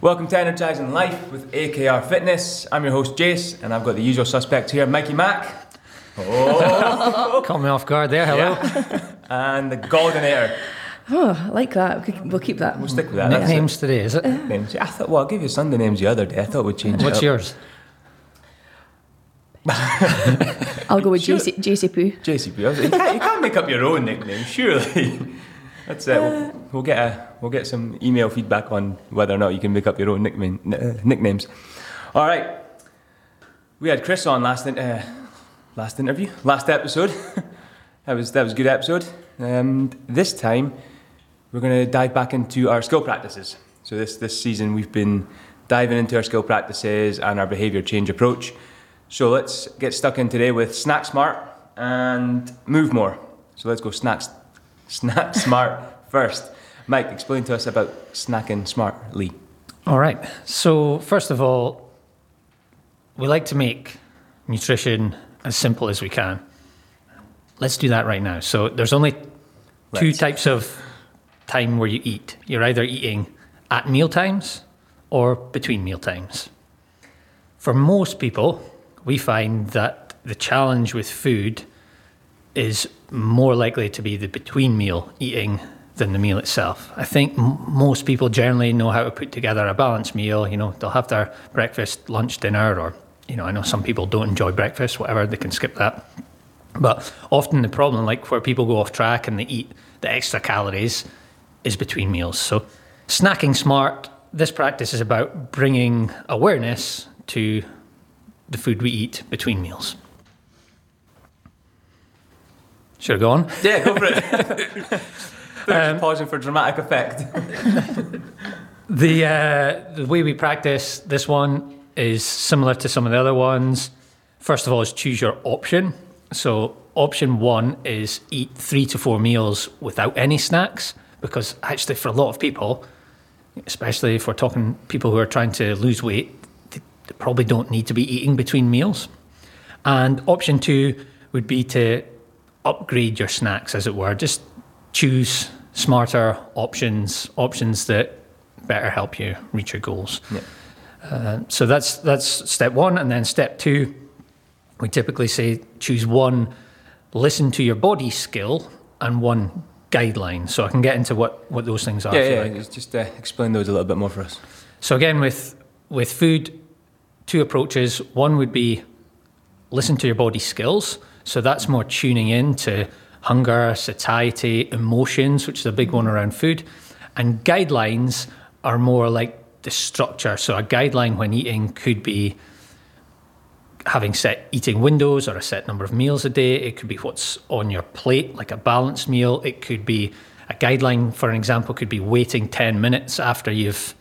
Welcome to Energizing Life with AKR Fitness. I'm your host Jace, and I've got the usual suspects here, Mikey Mack. Oh, Caught me off guard there. Hello. yeah. and the Golden Goldinator. Oh, I like that. We- We'll keep that. We'll stick with that. That's it. Nicknames today, is it? Names. I thought. Well, I gave you Sunday names the other day. I thought we'd change. What's it up. yours? I'll go with Sure. JC, JC Poo. JCP. I was like, You can't, you can't make up your own nickname, surely. That's it. We'll, we'll get a we'll get some email feedback on whether or not you can make up your own nickname, uh, nicknames. All right. We had Chris on last in, uh, last interview, last episode. that was that was a good episode. And this time, we're going to dive back into our skill practices. So this this season, we've been diving into our skill practices and our behaviour change approach. So let's get stuck in today with snack smart and move more. So let's go snacks, snack smart first. Mike, explain to us about snacking smartly. All right. So, first of all, we like to make nutrition as simple as we can. Let's do that right now. So, there's only two Let's. types of time where you eat. You're either eating at meal times or between meal times. For most people, we find that the challenge with food is more likely to be the between meal eating than the meal itself. I think m- most people generally know how to put together a balanced meal. You know, they'll have their breakfast, lunch, dinner, or, you know, I know some people don't enjoy breakfast, whatever, they can skip that. But often the problem, like where people go off track and they eat the extra calories, is between meals. So, snacking smart, this practice is about bringing awareness to the food we eat between meals. Should I go on? Yeah, go for it. um, pausing for dramatic effect. The uh, the way we practice this one is similar to some of the other ones. First of all, is choose your option. So option one is eat three to four meals without any snacks, because actually for a lot of people, especially if we're talking people who are trying to lose weight, they, they probably don't need to be eating between meals. And option two would be to upgrade your snacks, as it were. Just choose smarter options, options that better help you reach your goals. Yeah. Uh, so that's that's step one, and then step two, we typically say choose one, listen to your body skill, and one guideline. So I can get into what what those things are. Yeah, yeah. like. Just, just uh, explain those a little bit more for us. So again, with with food, two approaches. One would be listen to your body skills. So that's more tuning in to hunger, satiety, emotions, which is a big one around food. And guidelines are more like the structure. So a guideline when eating could be having set eating windows or a set number of meals a day. It could be what's on your plate, like a balanced meal. It could be a guideline, for an example, could be waiting 10 minutes after you've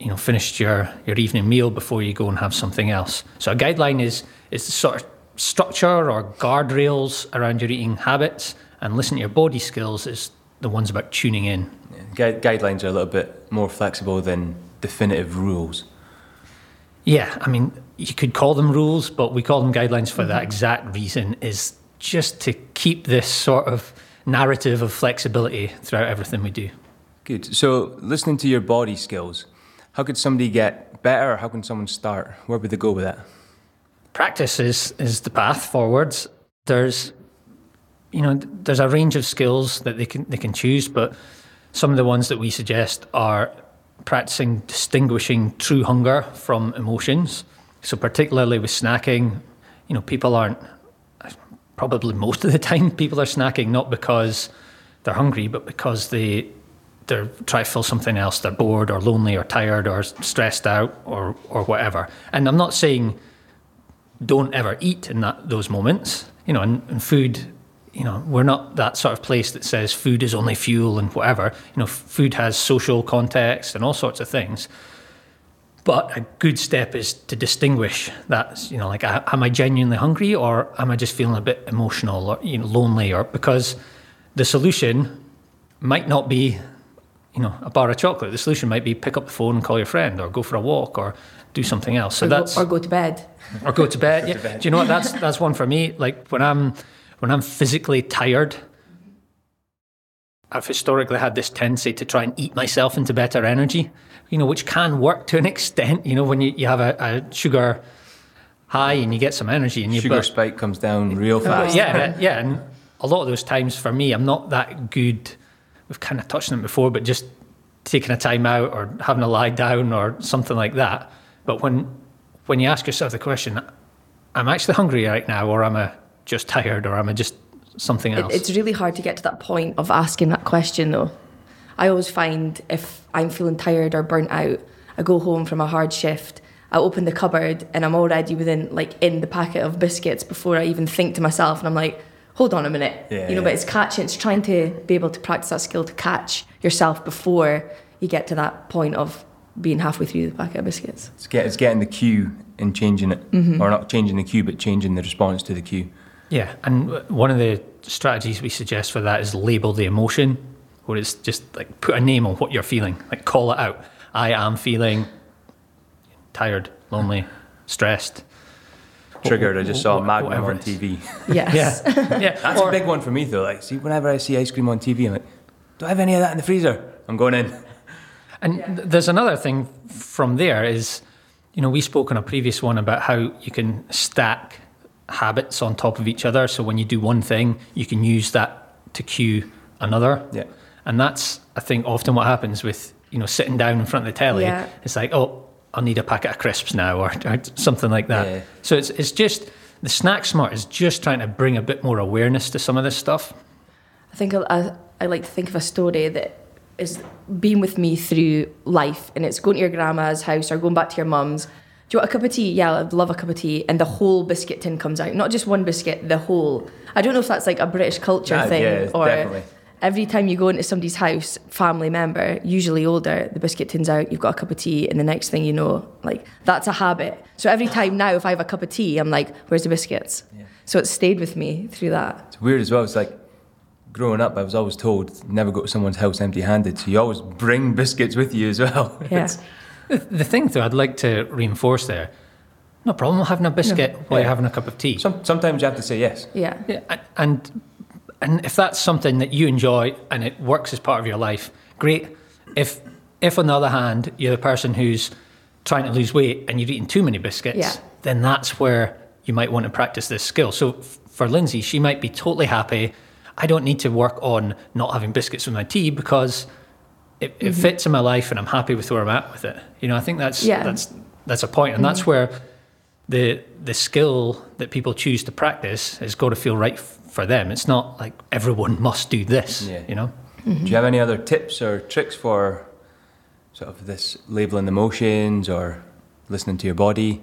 you know finished your, your evening meal before you go and have something else. So a guideline is is the sort of structure or guardrails around your eating habits and listen to your body skills is the ones about tuning in. Yeah. Gui- guidelines are a little bit more flexible than definitive rules. Yeah, I mean, you could call them rules, but we call them guidelines for that mm-hmm. exact reason is just to keep this sort of narrative of flexibility throughout everything we do. Good. So, listening to your body skills, how could somebody get better? How can someone start? Where would they go with that? Practice is, is the path forwards. There's, you know, there's a range of skills that they can they can choose, but some of the ones that we suggest are practicing distinguishing true hunger from emotions. So particularly with snacking, you know, people aren't probably most of the time people are snacking not because they're hungry, but because they they're trying to fill something else. They're bored or lonely or tired or stressed out or or whatever. And I'm not saying don't ever eat in that those moments. You know, and, and food, you know, we're not that sort of place that says food is only fuel and whatever. You know, food has social context and all sorts of things. But a good step is to distinguish that, you know, like, am I genuinely hungry or am I just feeling a bit emotional or, you know, lonely or because the solution might not be, you know, a bar of chocolate. The solution might be pick up the phone and call your friend or go for a walk or do something else. So or, that's go, or go to bed. or go to bed. yeah. Do you know what? That's that's one for me. Like when I'm when I'm physically tired, I've historically had this tendency to try and eat myself into better energy. you know, which can work to an extent. You know, when you, you have a, a sugar high and you get some energy and you Sugar but- spike comes down real fast. yeah, yeah, and a lot of those times for me, I'm not that good. We've kind of touched on it before, but just taking a time out or having a lie down or something like that. But when when you ask yourself the question, I'm actually hungry right now, or "I'm I just tired, or "I'm I just something else? it's really hard to get to that point of asking that question, though. I always find if I'm feeling tired or burnt out, I go home from a hard shift. I open the cupboard and I'm already within, like, in the packet of biscuits before I even think to myself, and I'm like, hold on a minute, Yeah, you know. yeah. But it's catching, it's trying to be able to practice that skill to catch yourself before you get to that point of being halfway through the packet of biscuits. It's, get, it's getting the cue and changing it, Mm-hmm. or not changing the cue, but changing the response to the cue. Yeah, and one of the strategies we suggest for that is label the emotion, where it's just like put a name on what you're feeling, like call it out. I am feeling tired, lonely, stressed. Triggered. I just saw wh- Magnum on. TV. Yes. Yeah, yeah. That's or- a big one for me though. Like, see, whenever I see ice cream on TV, I'm like, do I have any of that in the freezer? I'm going in. And th- there's another thing from there is, you know, we spoke on a previous one about how you can stack habits on top of each other. So when you do one thing, you can use that to cue another. Yeah. And that's, I think, often what happens with, you know, sitting down in front of the telly. Yeah. It's like, oh, I'll need a packet of crisps now or, or something like that. Yeah. So it's, it's just, the snack smart is just trying to bring a bit more awareness to some of this stuff. I think I, I, I like to think of a story that is been with me through life, and it's going to your grandma's house or going back to your mum's. Do you want a cup of tea? Yeah, I'd love a cup of tea. And the whole biscuit tin comes out, not just one biscuit, the whole. I don't know if that's like a British culture Yeah, thing yeah, or definitely. Every time you go into somebody's house, family member, usually older, the biscuit tin's out, you've got a cup of tea, and the next thing you know, like that's a habit. So every time now, if I have a cup of tea, I'm like, where's the biscuits? So it stayed with me through that. It's weird as well. It's like growing up, I was always told never go to someone's house empty-handed. So you always bring biscuits with you as well. Yeah. The thing, though, I'd like to reinforce there no problem having a biscuit while you're having a cup of tea. some, sometimes you have to say yes. Yeah. Yeah, and and if that's something that you enjoy and it works as part of your life, great. If if on the other hand you're the person who's trying to lose weight and you've eaten too many biscuits, Yeah. then that's where you might want to practice this skill. So f- for Lindsay, she might be totally happy. I don't need to work on not having biscuits with my tea because it, it mm-hmm. fits in my life and I'm happy with where I'm at with it. You know, I think that's Yeah. that's that's a point, and that's mm-hmm. where the the skill that people choose to practice has got to feel right f- for them. It's not like everyone must do this. Yeah. You know. Do you have any other tips or tricks for sort of this labeling the motions or listening to your body?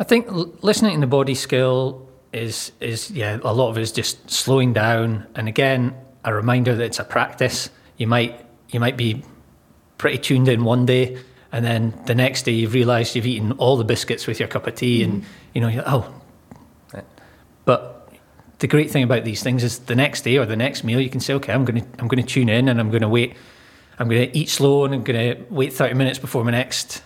I think l- listening to the body skill is is yeah a lot of it is just slowing down and again a reminder that it's a practice. You might you might be pretty tuned in one day and then the next day you've realised you've eaten all the biscuits with your cup of tea and mm-hmm. you know you're, oh Right. but the great thing about these things is the next day or the next meal you can say okay I'm going to I'm going to tune in and I'm going to wait I'm going to eat slow and I'm going to wait 30 minutes before my next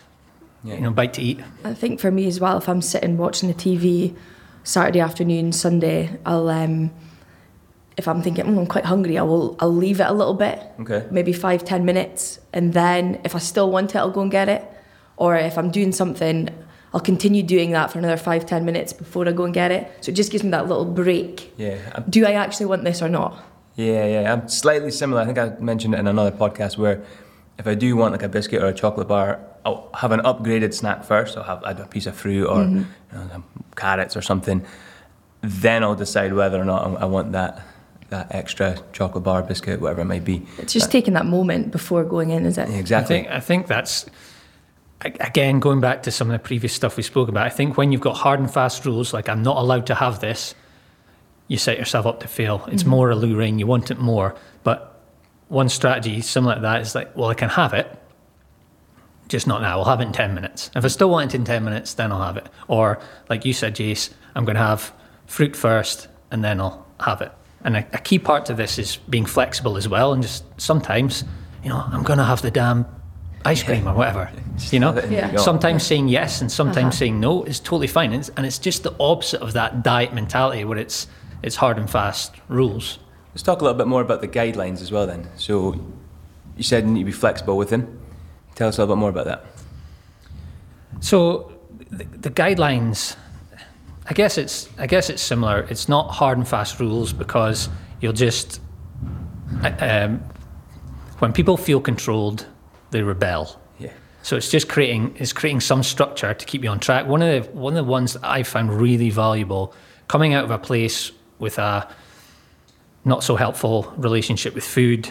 Yeah. you know bite to eat I think for me as well, if I'm sitting watching the TV Saturday afternoon, Sunday, I'll um, if I'm thinking "Mm, I'm quite hungry, I will I'll leave it a little bit, Okay. maybe five ten minutes, and then if I still want it, I'll go and get it. Or if I'm doing something, I'll continue doing that for another five ten minutes before I go and get it. So it just gives me that little break. Yeah, I'm, Do I actually want this or not? yeah, yeah. I'm slightly similar. I think I mentioned it in another podcast where if I do want like a biscuit or a chocolate bar, I'll have an upgraded snack first. I'll have I'd have a piece of fruit or mm-hmm. you know, some carrots or something. Then I'll decide whether or not I I want that that extra chocolate bar, biscuit, whatever it might be. It's just taking that moment before going in, is it? Yeah, I exactly. think I think that's a- again going back to some of the previous stuff we spoke about. I think when you've got hard and fast rules like I'm not allowed to have this, you set yourself up to fail. It's mm-hmm. more alluring. You want it more, but one strategy similar to that is like, well, I can have it, just not now. I'll have it in ten minutes. If I still want it in ten minutes, then I'll have it. Or like you said, Jace, I'm going to have fruit first, and then I'll have it. And a, a key part to this is being flexible as well, and just sometimes, you know, I'm going to have the damn ice cream or whatever. You know, have it and Yeah. you sometimes saying yes and sometimes Uh-huh. saying no is totally fine, and it's, and it's just the opposite of that diet mentality where it's it's hard and fast rules. Let's talk a little bit more about the guidelines as well then. So you said you need to be flexible with them. Tell us a little bit more about that. So the, the guidelines, I guess it's I guess it's similar. It's not hard and fast rules because you'll just um, when people feel controlled, they rebel. Yeah. So it's just creating it's creating some structure to keep you on track. One of the one of the ones that I found really valuable coming out of a place with a not so helpful relationship with food,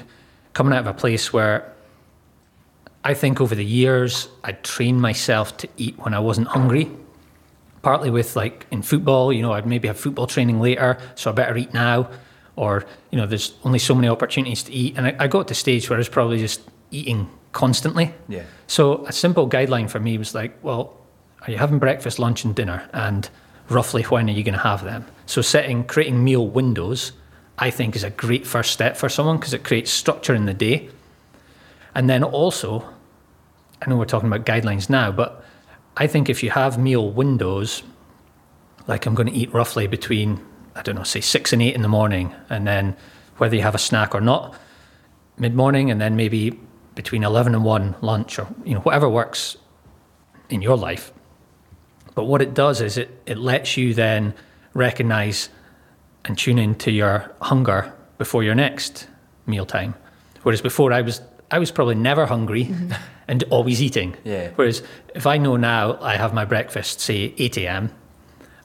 coming out of a place where I think over the years I trained myself to eat when I wasn't hungry. Partly with like in football, you know, I'd maybe have football training later, so I better eat now. Or, you know, there's only so many opportunities to eat. And I, I got to the stage where I was probably just eating constantly. Yeah. So a simple guideline for me was like, well, are you having breakfast, lunch, and dinner? And roughly when are you going to have them? So setting, creating meal windows, I think is a great first step for someone because it creates structure in the day. And then also, I know we're talking about guidelines now, but I think if you have meal windows, like I'm going to eat roughly between, I don't know, say six and eight in the morning, and then whether you have a snack or not, mid morning, and then maybe between 11 and 1 lunch, or you know, whatever works in your life. But what it does is it, it lets you then recognize and tune into your hunger before your next mealtime. Whereas before I was I was probably never hungry mm-hmm. and always eating. Yeah. Whereas if I know now I have my breakfast, say eight AM,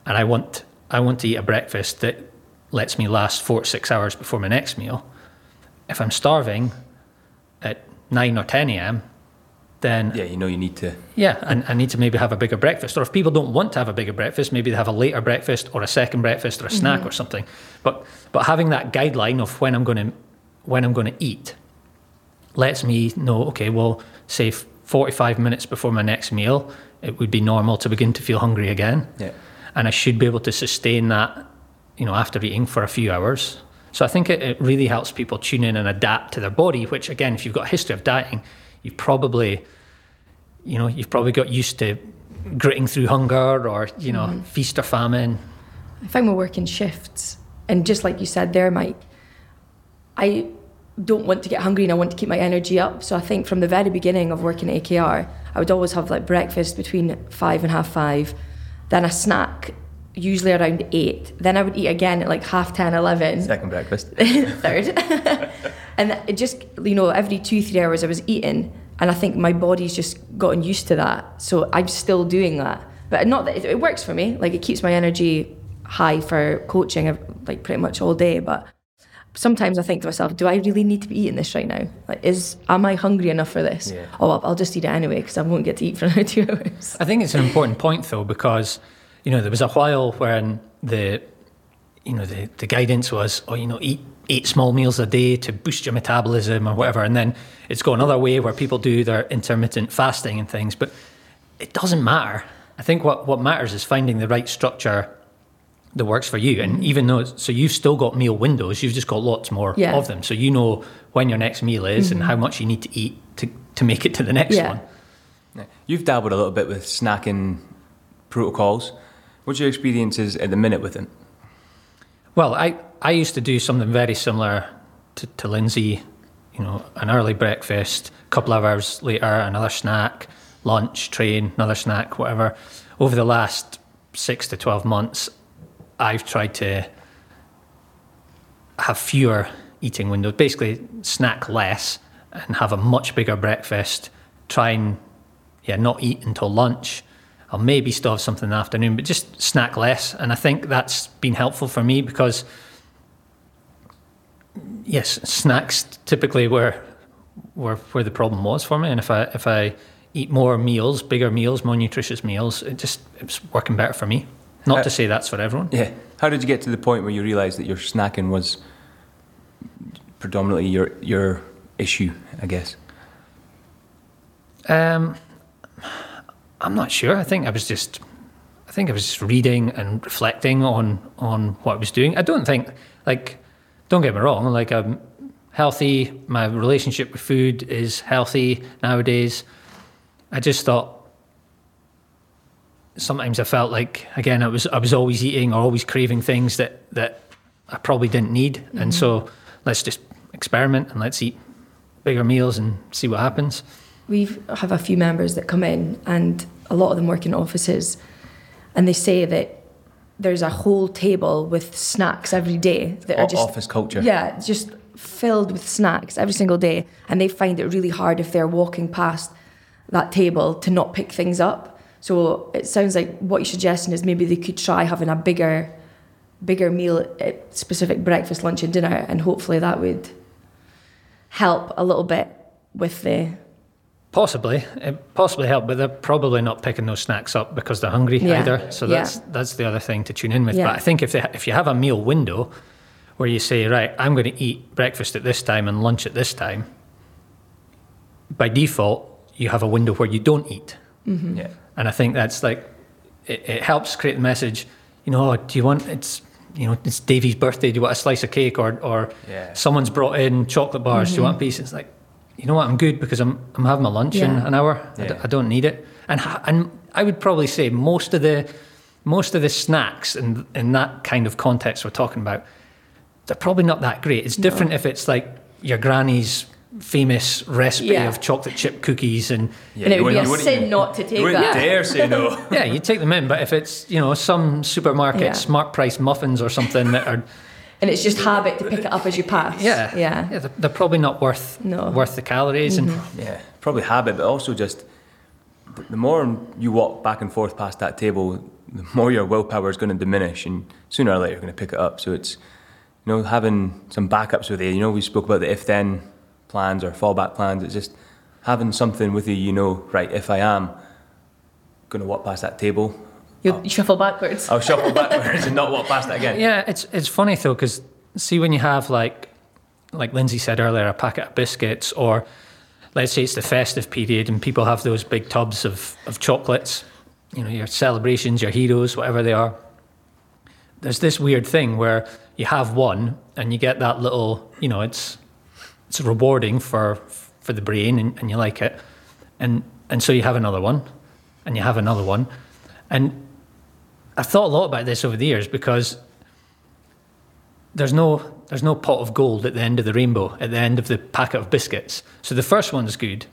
and I want I want to eat a breakfast that lets me last four six hours before my next meal. If I'm starving at nine or ten AM, then Yeah, you know you need to. yeah, and I need to maybe have a bigger breakfast. Or if people don't want to have a bigger breakfast, maybe they have a later breakfast or a second breakfast or a snack mm-hmm. or something. But but having that guideline of when I'm going to when I'm going to eat lets me know. Okay, well, say 45 minutes before my next meal, it would be normal to begin to feel hungry again, Yeah. and I should be able to sustain that, you know, after eating for a few hours. So I think it, it really helps people tune in and adapt to their body. Which again, if you've got a history of dieting, you've probably you know, you've probably got used to gritting through hunger or, you know, mm-hmm. feast or famine. I find we work in shifts. And just like you said there, Mike, I don't want to get hungry and I want to keep my energy up. So I think from the very beginning of working at AKR, I would always have like breakfast between five and half five, then a snack, usually around eight. Then I would eat again at like half 10, 11. Second breakfast. third. and it just, you know, every two, three hours I was eating. And I think my body's just gotten used to that. So I'm still doing that. But not that it, it works for me. Like it keeps my energy high for coaching, like pretty much all day. But sometimes I think to myself, do I really need to be eating this right now? Like, is am I hungry enough for this? Yeah. Oh, well, I'll just eat it anyway because I won't get to eat for another two hours. I think it's an important point though, because, you know, there was a while when the, you know, the, the guidance was, oh, you know, eat eight small meals a day to boost your metabolism or whatever. And then it's gone another way where people do their intermittent fasting and things. But it doesn't matter. I think what, what matters is finding the right structure that works for you. And even though, so you've still got meal windows, you've just got lots more Yeah. of them. So you know when your next meal is and mm-hmm. how much you need to eat to, to make it to the next Yeah. one. Yeah. You've dabbled a little bit with snacking protocols. What's your experiences at the minute with it? Well, I, I used to do something very similar to, to Lindsay, you know, an early breakfast, a couple of hours later, another snack, lunch, train, another snack, whatever. Over the last six to 12 months, I've tried to have fewer eating windows, basically snack less and have a much bigger breakfast, try and yeah, not eat until lunch. I'll maybe still have something in the afternoon, but just snack less. And I think that's been helpful for me because, yes, snacks typically were, were where the problem was for me. And if I if I eat more meals, bigger meals, more nutritious meals, it just it's working better for me. Not Uh, to say that's for everyone. Yeah. How did you get to the point where you realised that your snacking was predominantly your your issue? I guess. Um, I'm not sure. I think I was just, I think I was just reading and reflecting on on what I was doing. I don't think, like, don't get me wrong. Like, I'm healthy. My relationship with food is healthy nowadays. I just thought. Sometimes I felt like again I was I was always eating or always craving things that that I probably didn't need, and mm-hmm. so let's just experiment and let's eat bigger meals and see what happens. we have a few members that come in, and a lot of them work in offices, and they say that there's a whole table with snacks every day that are just office culture. Yeah, just filled with snacks every single day, and they find it really hard if they're walking past that table to not pick things up. So it sounds like what you're suggesting is maybe they could try having a bigger, bigger meal at specific breakfast, lunch, and dinner, and hopefully that would help a little bit with the Possibly, it possibly help, but they're probably not picking those snacks up because they're hungry Yeah, either. So yeah. that's that's the other thing to tune in with. Yeah. But I think if they, if you have a meal window where you say, right, I'm going to eat breakfast at this time and lunch at this time, by default you have a window where you don't eat, mm-hmm. Yeah. and I think that's like it, it helps create the message. You know, oh, do you want it's you know it's Davey's birthday. Do you want a slice of cake or or Yeah. someone's brought in chocolate bars? Do you mm-hmm. want a piece? It's like you know what? I'm good because I'm I'm having my lunch in an hour. Yeah. I don't need it. And ha- and I would probably say most of the most of the snacks in in that kind of context we're talking about, they're probably not that great. It's different if it's like your granny's famous recipe Yeah. of chocolate chip cookies and yeah And it you would be wouldn't- a sin even- not to take you wouldn't that. dare say no. yeah, you take them in. But if it's you know some supermarket Yeah. smart price muffins or something that are and it's just habit to pick it up as you pass. yeah yeah. they're, they're probably not worth No. Mm-hmm. worth the calories and Yeah, probably habit, but also just the more you walk back and forth past that table, the more your willpower is going to diminish, and sooner or later you're going to pick it up. So it's you know having some backups with you. You know, we spoke about the if-then plans or fallback plans. It's just having something with you. You know, right? If I am going to walk past that table, You'll oh. shuffle backwards. I'll shuffle backwards and not walk past it again. Yeah, it's it's funny though because see when you have like like Lindsay said earlier, a packet of biscuits, or let's say it's the festive period and people have those big tubs of of chocolates, you know, your celebrations, your heroes, whatever they are. There's this weird thing where you have one and you get that little, you know, it's it's rewarding for for the brain and, and you like it, and and so you have another one, and you have another one, and I've thought a lot about this over the years because there's no there's no pot of gold at the end of the rainbow at the end of the packet of biscuits. So the first one's good,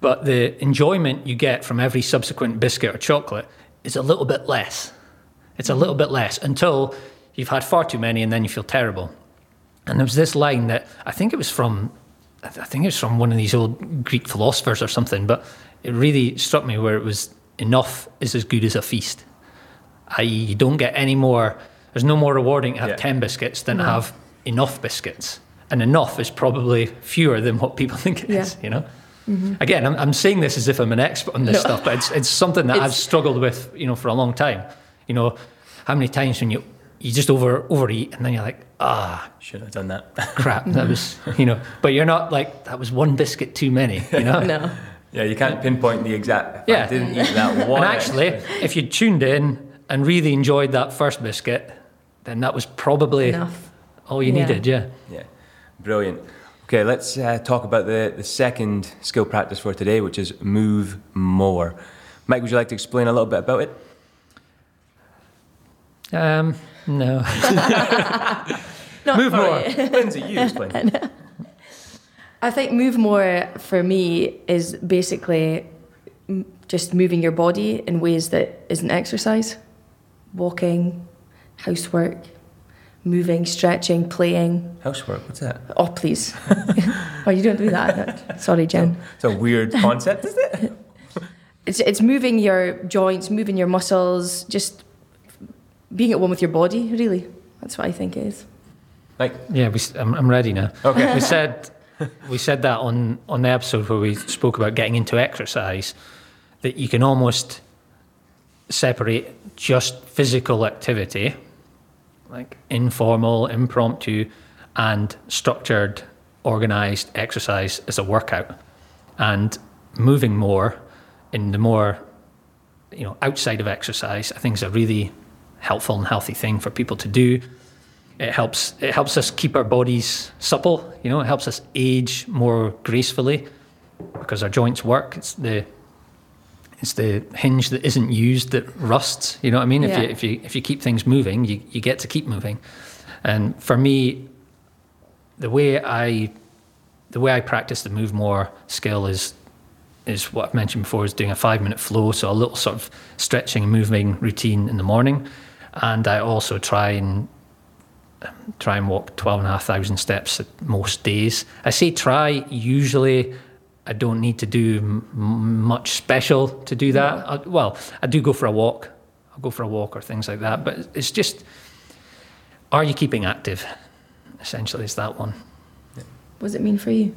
but the enjoyment you get from every subsequent biscuit or chocolate is a little bit less. It's a little bit less until you've had far too many and then you feel terrible. And there was this line that I think it was from I I think it was from one of these old Greek philosophers or something, but it really struck me where it was enough is as good as a feast i.e., you don't get any more. There's no more rewarding to have Yeah. ten biscuits than to have enough biscuits, and enough is probably fewer than what people think it is. Yeah. You know. Again, I'm, I'm saying this as if I'm an expert on this No. stuff, but it's it's something that I've struggled with, you know, for a long time. You know, how many times when you you just over overeat and then you're like, ah, Should have done that. crap, that was, you know, but you're not like that was one biscuit too many, you know. No. yeah, you can't pinpoint the exact. If Yeah. I didn't eat that one. And actually, if you tuned in and really enjoyed that first biscuit, then that was probably Enough. all you Yeah. needed. Yeah. Yeah, brilliant. Okay, let's uh, talk about the, the second skill practice for today, which is move more. Mike, would you like to explain a little bit about it? Um, no. Not Move for more. it. Lindsay, you explain. I think move more for me is basically just moving your body in ways that isn't exercise. Walking, housework, moving, stretching, playing. Housework, what's that? Oh, please. oh, you don't do that. Sorry, Jen. It's a weird concept, isn't it? It's, it's moving your joints, moving your muscles, just being at one with your body, really. That's what I think it is. Like, Yeah, we, s- I'm, I'm ready now. Okay. We said we said that on on the episode where we spoke about getting into exercise, that you can almost separate just physical activity, like informal, impromptu, and structured, organized exercise as a workout, and moving more in the more you know outside of exercise. I think is a really helpful and healthy thing for people to do it helps it helps us keep our bodies supple you know it helps us age more gracefully because our joints work it's the it's the hinge that isn't used that rusts you know what i mean if you if you if you keep things moving you, you get to keep moving and for me the way i the way i practice the move more skill is is what I've mentioned before is doing a five minute flow, so a little sort of stretching and moving routine in the morning. And I also try and um, try and walk 12,500 steps at most days. I say try, usually I don't need to do m- much special to do that. I, well, I do go for a walk. I'll go for a walk or things like that. But it's just, are you keeping active? Essentially, is that one. What does it mean for you?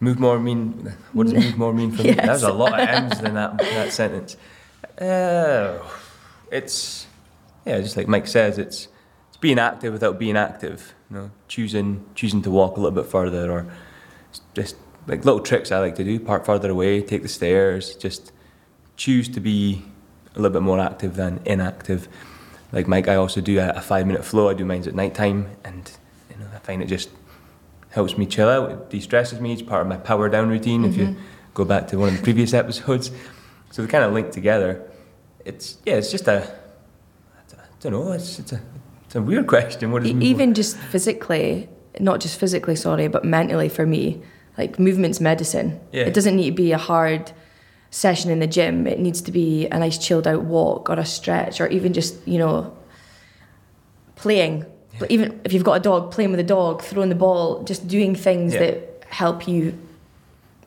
Move more mean. What does move more mean for me? Yes. There's a lot of M's in that that sentence. Uh, it's yeah, just like Mike says, it's it's being active without being active. You know, choosing choosing to walk a little bit further, or just like little tricks I like to do. Park further away, take the stairs. Just choose to be a little bit more active than inactive. Like Mike, I also do a, a five minute flow. I do mine at night time, and you know I find it just helps me chill out. It de-stresses me. It's part of my power down routine. If you mm-hmm. go back to one of the previous episodes, so they kind of link together. It's yeah, it's just a I don't know. It's it's a it's a weird question. What is even just physically, not just physically, sorry, but mentally for me, like movement's medicine. Yeah. It doesn't need to be a hard session in the gym. It needs to be a nice chilled out walk or a stretch or even just, you know, playing. Yeah. But even if you've got a dog, playing with a dog, throwing the ball, just doing things Yeah. that help you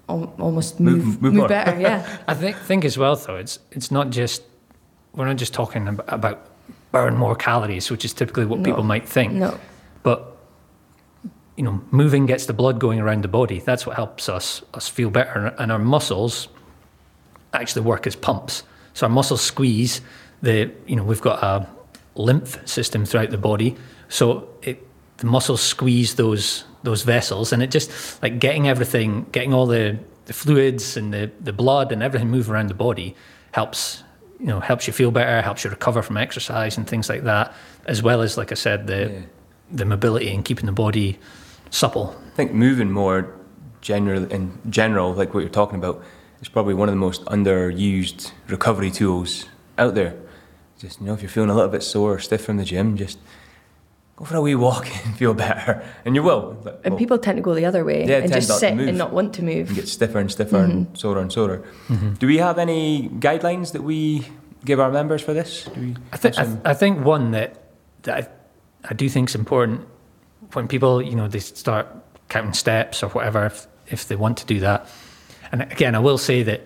al- almost Move- move, move more. better. Yeah. I think think as well though it's it's not just we're not just talking about burn more calories, which is typically what No. people might think. no. You know, moving gets the blood going around the body. That's what helps us us feel better, and our muscles actually work as pumps. So our muscles squeeze the you know we've got a lymph system throughout the body, so it the muscles squeeze those those vessels, and it just like getting everything, getting all the the fluids and the the blood and everything move around the body helps you know helps you feel better, helps you recover from exercise and things like that, as well as like I said the Yeah. the mobility and keeping the body supple. I think moving more general in general, like what you're talking about, is probably one of the most underused recovery tools out there. Just you know, if you're feeling a little bit sore, or stiff from the gym, just go for a wee walk and feel better, and you will. Like, And people tend to go the other way Yeah, and just sit and not want to move. and get stiffer and stiffer Mm-hmm. and sorer and sorer. Do we have any guidelines that we give our members for this? Do we I think I, th- I think one that that I, I do think is important when people you know they start counting steps or whatever if, if they want to do that. And again, I will say that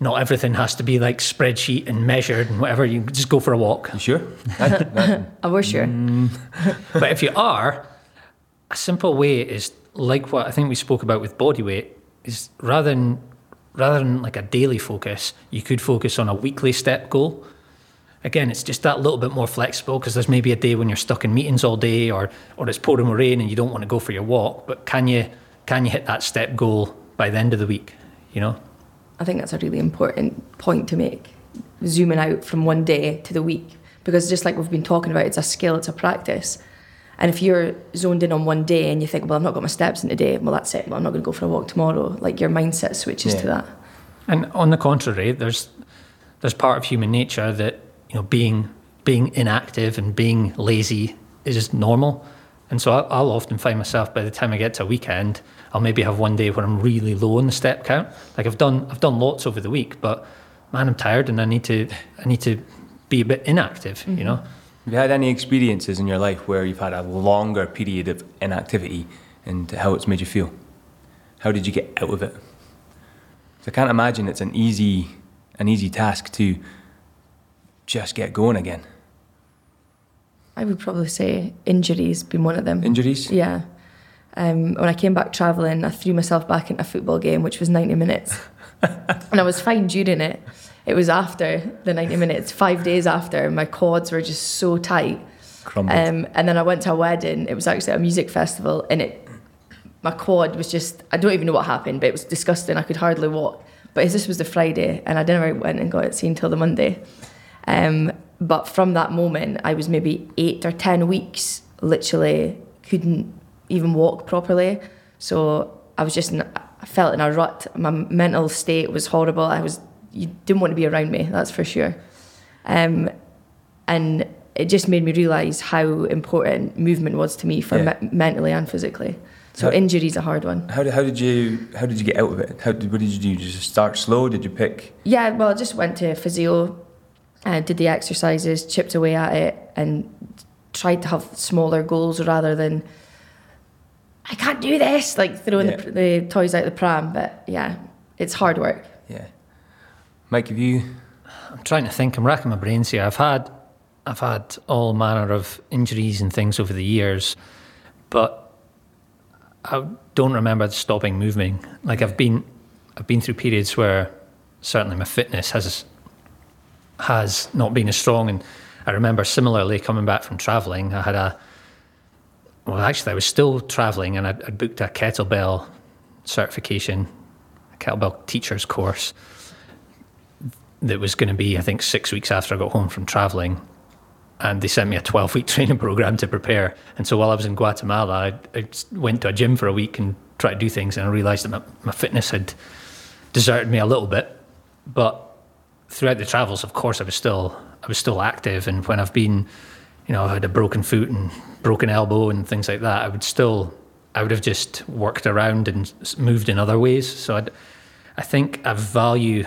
not everything has to be like spreadsheet and measured and whatever. You just go for a walk. you sure? That- that- I was sure. Mm. but if you are, a simple way is like what I think we spoke about with body weight is rather than rather than like a daily focus, you could focus on a weekly step goal. Again, it's just that little bit more flexible because there's maybe a day when you're stuck in meetings all day or or it's pouring rain and you don't want to go for your walk. But can you can you hit that step goal by the end of the week? You know? I think that's a really important point to make, zooming out from one day to the week. Because just like we've been talking about, it's a skill, it's a practice. And if you're zoned in on one day and you think, well, I've not got my steps in today, well, that's it. Well, I'm not going to go for a walk tomorrow. Like your mindset switches to that. And on the contrary, there's there's part of human nature that you know being being inactive and being lazy is just normal. And so I'll, I'll often find myself by the time I get to a weekend, I'll maybe have one day where I'm really low on the step count. Like I've done I've done lots over the week, but man, I'm tired and I need to I need to be a bit inactive. You know. Have you had any experiences in your life where you've had a longer period of inactivity and how it's made you feel? How did you get out of it? 'Cause I can't imagine it's an easy, an easy task to just get going again. I would probably say injuries being one of them. Injuries? Yeah. Um, when I came back travelling, I threw myself back into a football game, which was 90 minutes. and I was fine during it. It was after the 90 minutes, five days after, my quads were just so tight. Crumbled. Um, and then I went to a wedding. It was actually a music festival, and it, my quad was just, I don't even know what happened, but it was disgusting. I could hardly walk. But this was the Friday, and I never went and got it seen till the Monday. Um, but from that moment, I was maybe eight or 10 weeks, literally couldn't even walk properly. So I was just, in, I felt in a rut. My mental state was horrible. I was, you didn't want to be around me, that's for sure. Um, and it just made me realise how important movement was to me for Yeah. me- mentally and physically. So How- injury's a hard one. How did, how did you how did you get out of it? How did, what did you do? Did you just start slow? Did you pick? Yeah, well, I just went to physio, uh, did the exercises, chipped away at it, and tried to have smaller goals rather than I can't do this, like throwing Yeah. the, the toys out the pram. But yeah, it's hard work. Yeah, Mike, have you? I'm trying to think. I'm racking my brains here. I've had, I've had all manner of injuries and things over the years, but I don't remember stopping moving. Like I've been, I've been through periods where certainly my fitness has has not been as strong, and I remember similarly coming back from travelling. I had a, well, actually, I was still travelling, and I'd, I'd booked a kettlebell certification, a kettlebell teacher's course that was going to be, I think, six weeks after I got home from traveling. And they sent me a 12 week training program to prepare. And so while I was in Guatemala, I, I went to a gym for a week and tried to do things. And I realized that my, my fitness had deserted me a little bit. But throughout the travels, of course, I was still I was still active. And when I've been, you know, I had a broken foot and broken elbow and things like that, I would still, I would have just worked around and moved in other ways. So I'd, I think I value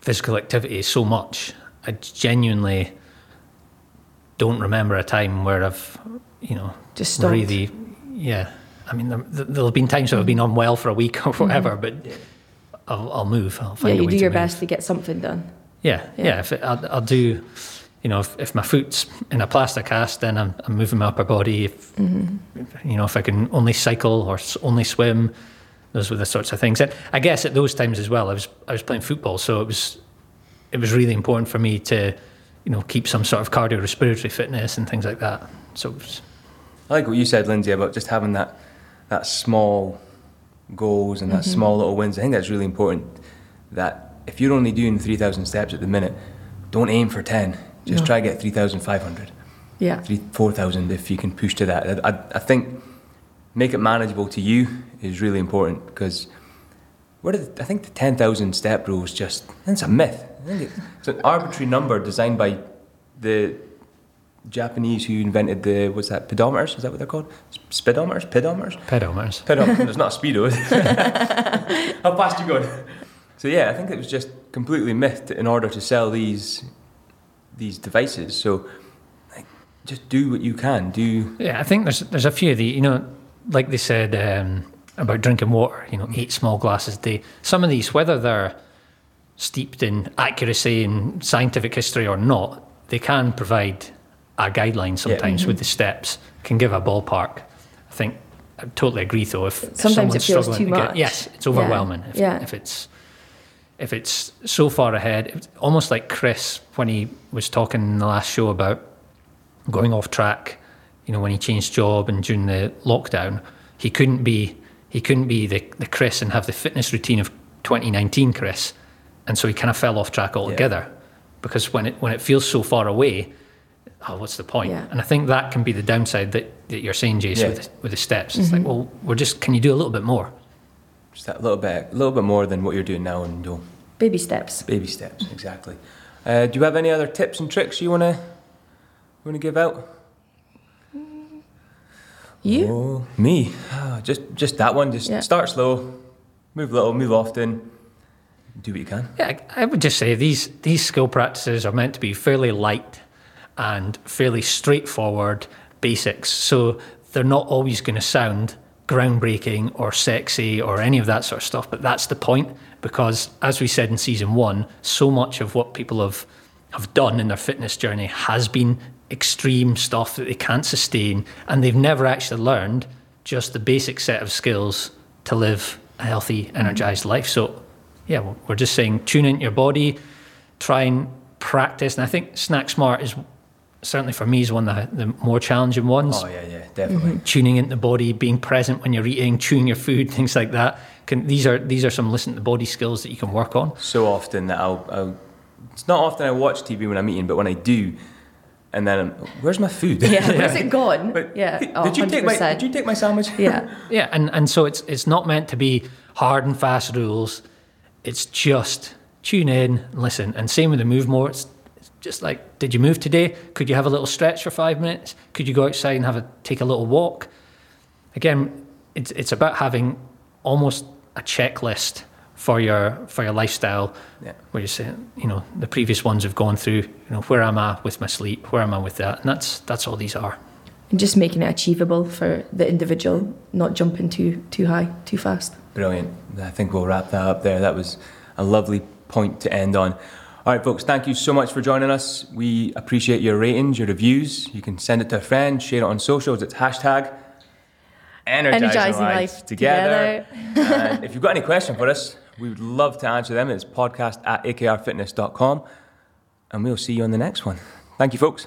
physical activity so much. I genuinely don't remember a time where I've, you know, Just stopped. really, yeah. I mean, there, there'll have been times where I've been unwell for a week or whatever, mm-hmm. but I'll, I'll move. I'll Yeah, find a you way do your move. best to get something done. Yeah, yeah. Yeah. if it, I'll, I'll do, you know, if, if my foot's in a plaster cast, then I'm, I'm moving my upper body. If, mm-hmm. You know, if I can only cycle or only swim, those were the sorts of things. And I guess at those times as well, I was I was playing football, so it was it was really important for me to, you know, keep some sort of cardiorespiratory fitness and things like that. So it was, I like what you said, Lindsay, about just having that that small goals and that mm-hmm. small little wins. I think that's really important. That if you're only doing three thousand steps at the minute, don't aim for ten. Just No. try to get three thousand five hundred. Yeah. three, four thousand if you can push to that. I, I, I think make it manageable to you is really important because where did, I think the ten thousand step rule is just it's a myth. I think it's an arbitrary number designed by the Japanese who invented the what's that pedometers? Is that what they're called? Speedometers? Pedometers? pedometers. Pedometer. it's not a speedo. How fast you going? So yeah, I think it was just completely mythed in order to sell these these devices. So like, just do what you can. Do Yeah, I think there's there's a few of the you know, like they said um, about drinking water. You know, eight small glasses a day. Some of these, whether they're steeped in accuracy and scientific history or not, they can provide a guideline sometimes with the steps. Can give a ballpark. I think I totally agree though. If if Sometimes it someone's feels struggling too to get- much. yes, it's Yeah. overwhelming. If, Yeah. if it's if it's so far ahead, it's almost like Chris when he was talking in the last show about going off track. You know, when he changed job and during the lockdown, he couldn't be he couldn't be the, the Chris and have the fitness routine of 2019 Chris, and so he kind of fell off track altogether because when it when it feels so far away, oh, what's the point? Yeah. And I think that can be the downside that, that you're saying, Jace, Yeah. with with the steps. It's like, well, we're just can you do a little bit more? just that little bit, a little bit more than what you're doing now, and you'll Baby steps. baby steps exactly. Uh, do you have any other tips and tricks you wanna wanna give out? You? Oh, me? Ah, just just that one. Just Yeah. start slow, move little, move often, do what you can. Yeah, I I would just say these these skill practices are meant to be fairly light and fairly straightforward basics. So they're not always going to sound groundbreaking or sexy or any of that sort of stuff. But that's the point because, as we said in season one, so much of what people have have done in their fitness journey has been extreme stuff that they can't sustain, and they've never actually learned just the basic set of skills to live a healthy, energized life. So yeah, we're just saying tune into your body, try and practice. And I think Snack Smart is certainly for me is one of the, the more challenging ones. Oh yeah, yeah, definitely. Mm-hmm. Tuning into the body, being present when you're eating, chewing your food, things like that. Can, these are these are some listen to the body skills that you can work on. So often that I'll, I'll, it's not often I watch TV when I'm eating, but when I do, and then I'm, where's my food? Yeah. Where's it gone? But yeah. did oh, you take my 100%. did you take my sandwich? Yeah. Yeah, and, and so it's it's not meant to be hard and fast rules. It's just tune in, listen, and same with the move more. It's just like, did you move today? Could you have a little stretch for five minutes? Could you go outside and have a take a little walk? Again, it's it's about having almost a checklist for your for your lifestyle. Yeah. Where you say, you know, the previous ones have gone through. You know, where am I with my sleep? Where am I with that? And that's that's all these are. And just making it achievable for the individual, not jumping too too high, too fast. Brilliant. I think we'll wrap that up there. That was a lovely point to end on. All right, folks, thank you so much for joining us. We appreciate your ratings, your reviews. You can send it to a friend, share it on socials. It's hashtag energizing, Energizing life, life together. if you've got any question for us, we would love to answer them. It's podcast at akrfitness.com. And we'll see you on the next one. Thank you, folks.